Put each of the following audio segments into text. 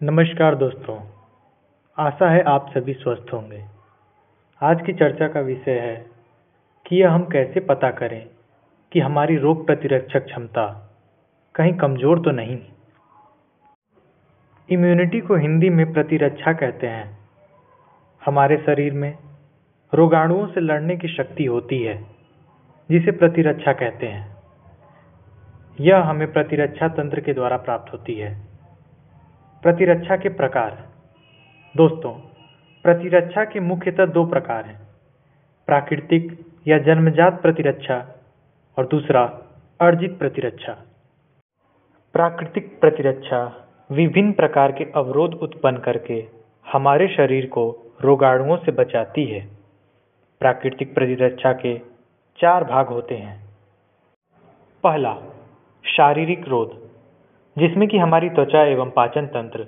नमस्कार दोस्तों, आशा है आप सभी स्वस्थ होंगे। आज की चर्चा का विषय है कि यह हम कैसे पता करें कि हमारी रोग प्रतिरक्षक क्षमता कहीं कमज़ोर तो नहीं? इम्यूनिटी को हिंदी में प्रतिरक्षा कहते हैं। हमारे शरीर में रोगाणुओं से लड़ने की शक्ति होती है, जिसे प्रतिरक्षा कहते हैं। यह हमें प्रतिरक्षा तंत्र के द्वारा प्राप्त होती है। प्रतिरक्षा के प्रकार। दोस्तों, प्रतिरक्षा के मुख्यतः दो प्रकार हैं, प्राकृतिक या जन्मजात प्रतिरक्षा और दूसरा अर्जित प्रतिरक्षा। प्राकृतिक प्रतिरक्षा विभिन्न प्रकार के अवरोध उत्पन्न करके हमारे शरीर को रोगाणुओं से बचाती है। प्राकृतिक प्रतिरक्षा के चार भाग होते हैं। पहला, शारीरिक रोध। जिसमें कि हमारी त्वचा एवं पाचन तंत्र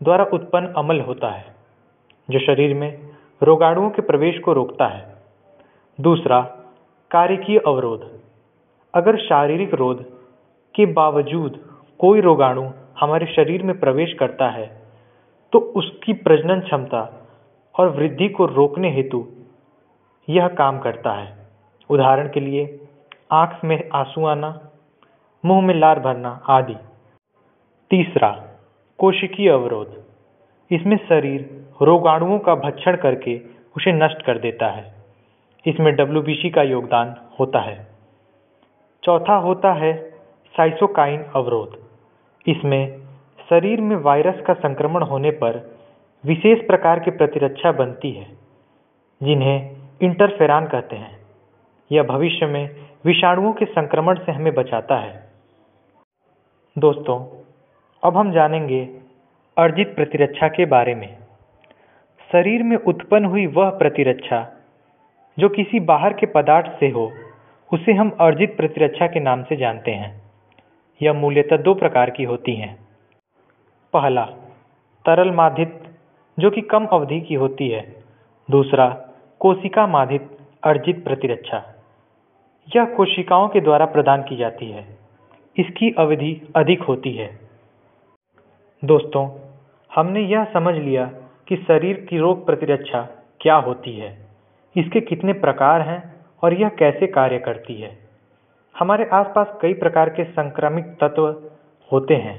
द्वारा उत्पन्न अमल होता है, जो शरीर में रोगाणुओं के प्रवेश को रोकता है। दूसरा कारिकीय अवरोध। अगर शारीरिक रोध के बावजूद कोई रोगाणु हमारे शरीर में प्रवेश करता है तो उसकी प्रजनन क्षमता और वृद्धि को रोकने हेतु यह काम करता है। उदाहरण के लिए, आँख में आँसू आना, मुँह में लार भरना आदि। तीसरा, कोशिकीय अवरोध। इसमें शरीर रोगाणुओं का भक्षण करके उसे नष्ट कर देता है। इसमें डब्ल्यू का योगदान होता है। चौथा होता है साइसोकाइन अवरोध। इसमें शरीर में वायरस का संक्रमण होने पर विशेष प्रकार की प्रतिरक्षा बनती है, जिन्हें इंटरफेरान कहते हैं। यह भविष्य में विषाणुओं के संक्रमण से हमें बचाता है। दोस्तों अब हम जानेंगे अर्जित प्रतिरक्षा के बारे में। शरीर में उत्पन्न हुई वह प्रतिरक्षा, जो किसी बाहर के पदार्थ से हो, उसे हम अर्जित प्रतिरक्षा के नाम से जानते हैं। यह मूल्यतः दो प्रकार की होती हैं। पहला तरल माधित जो कि कम अवधि की होती है। दूसरा कोशिका माधित अर्जित प्रतिरक्षा। यह कोशिकाओं के द्वारा प्रदान की जाती है। इसकी अवधि अधिक होती है। दोस्तों, हमने यह समझ लिया कि शरीर की रोग प्रतिरक्षा क्या होती है, इसके कितने प्रकार हैं और यह कैसे कार्य करती है। हमारे आसपास कई प्रकार के संक्रमित तत्व होते हैं।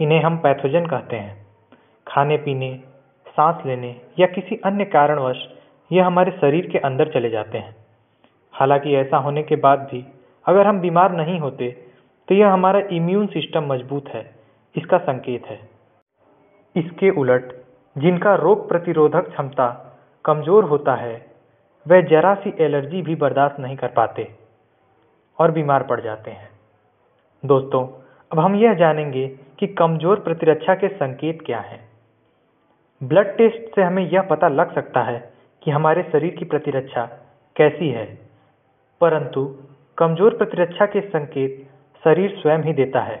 इन्हें हम पैथोजन कहते हैं। खाने पीने, सांस लेने या किसी अन्य कारणवश यह हमारे शरीर के अंदर चले जाते हैं। हालाँकि ऐसा होने के बाद भी अगर हम बीमार नहीं होते तो यह हमारा इम्यून सिस्टम मज़बूत है। इसका संकेत है। इसके उलट, जिनका रोग प्रतिरोधक क्षमता कमज़ोर होता है वह जरा सी एलर्जी भी बर्दाश्त नहीं कर पाते और बीमार पड़ जाते हैं। दोस्तों, अब हम यह जानेंगे कि कमज़ोर प्रतिरक्षा के संकेत क्या हैं। ब्लड टेस्ट से हमें यह पता लग सकता है कि हमारे शरीर की प्रतिरक्षा कैसी है, परंतु कमज़ोर प्रतिरक्षा के संकेत शरीर स्वयं ही देता है।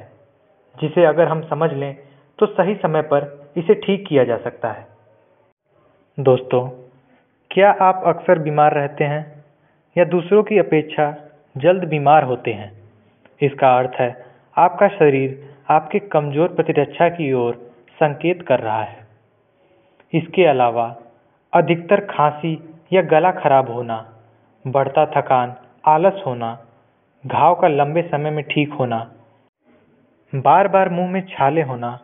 जिसे अगर हम समझ लें तो सही समय पर इसे ठीक किया जा सकता है। दोस्तों, क्या आप अक्सर बीमार रहते हैं या दूसरों की अपेक्षा जल्द बीमार होते हैं? इसका अर्थ है, आपका शरीर आपके कमज़ोर प्रतिरक्षा की ओर संकेत कर रहा है। इसके अलावा, अधिकतर खांसी या गला खराब होना, बढ़ता थकान, आलस होना, घाव का लंबे समय में ठीक होना बार बार मुँह में छाले होना,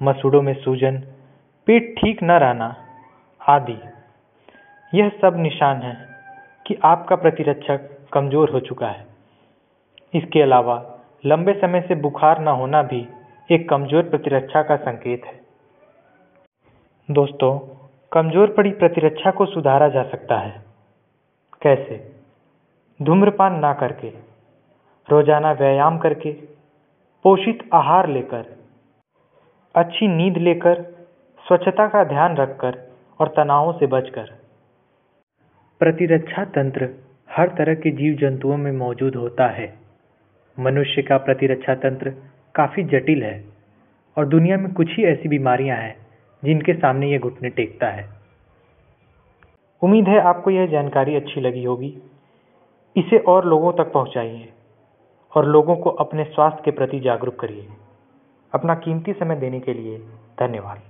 मसूड़ों में सूजन, पेट ठीक न रहना आदि। यह सब निशान है कि आपका प्रतिरक्षक कमज़ोर हो चुका है। इसके अलावा लंबे समय से बुखार न होना भी एक कमज़ोर प्रतिरक्षा का संकेत है। दोस्तों, कमज़ोर पड़ी प्रतिरक्षा को सुधारा जा सकता है। कैसे? धूम्रपान ना करके, रोज़ाना व्यायाम करके पोषित आहार लेकर, अच्छी नींद लेकर, स्वच्छता का ध्यान रखकर और तनावों से बचकर। प्रतिरक्षा तंत्र हर तरह के जीव जंतुओं में मौजूद होता है। मनुष्य का प्रतिरक्षा तंत्र काफ़ी जटिल है और दुनिया में कुछ ही ऐसी बीमारियाँ हैं जिनके सामने ये घुटने टेकता है। उम्मीद है आपको यह जानकारी अच्छी लगी होगी। इसे और लोगों तक पहुंचाइए। और लोगों को अपने स्वास्थ्य के प्रति जागरूक करिए। अपना कीमती समय देने के लिए धन्यवाद।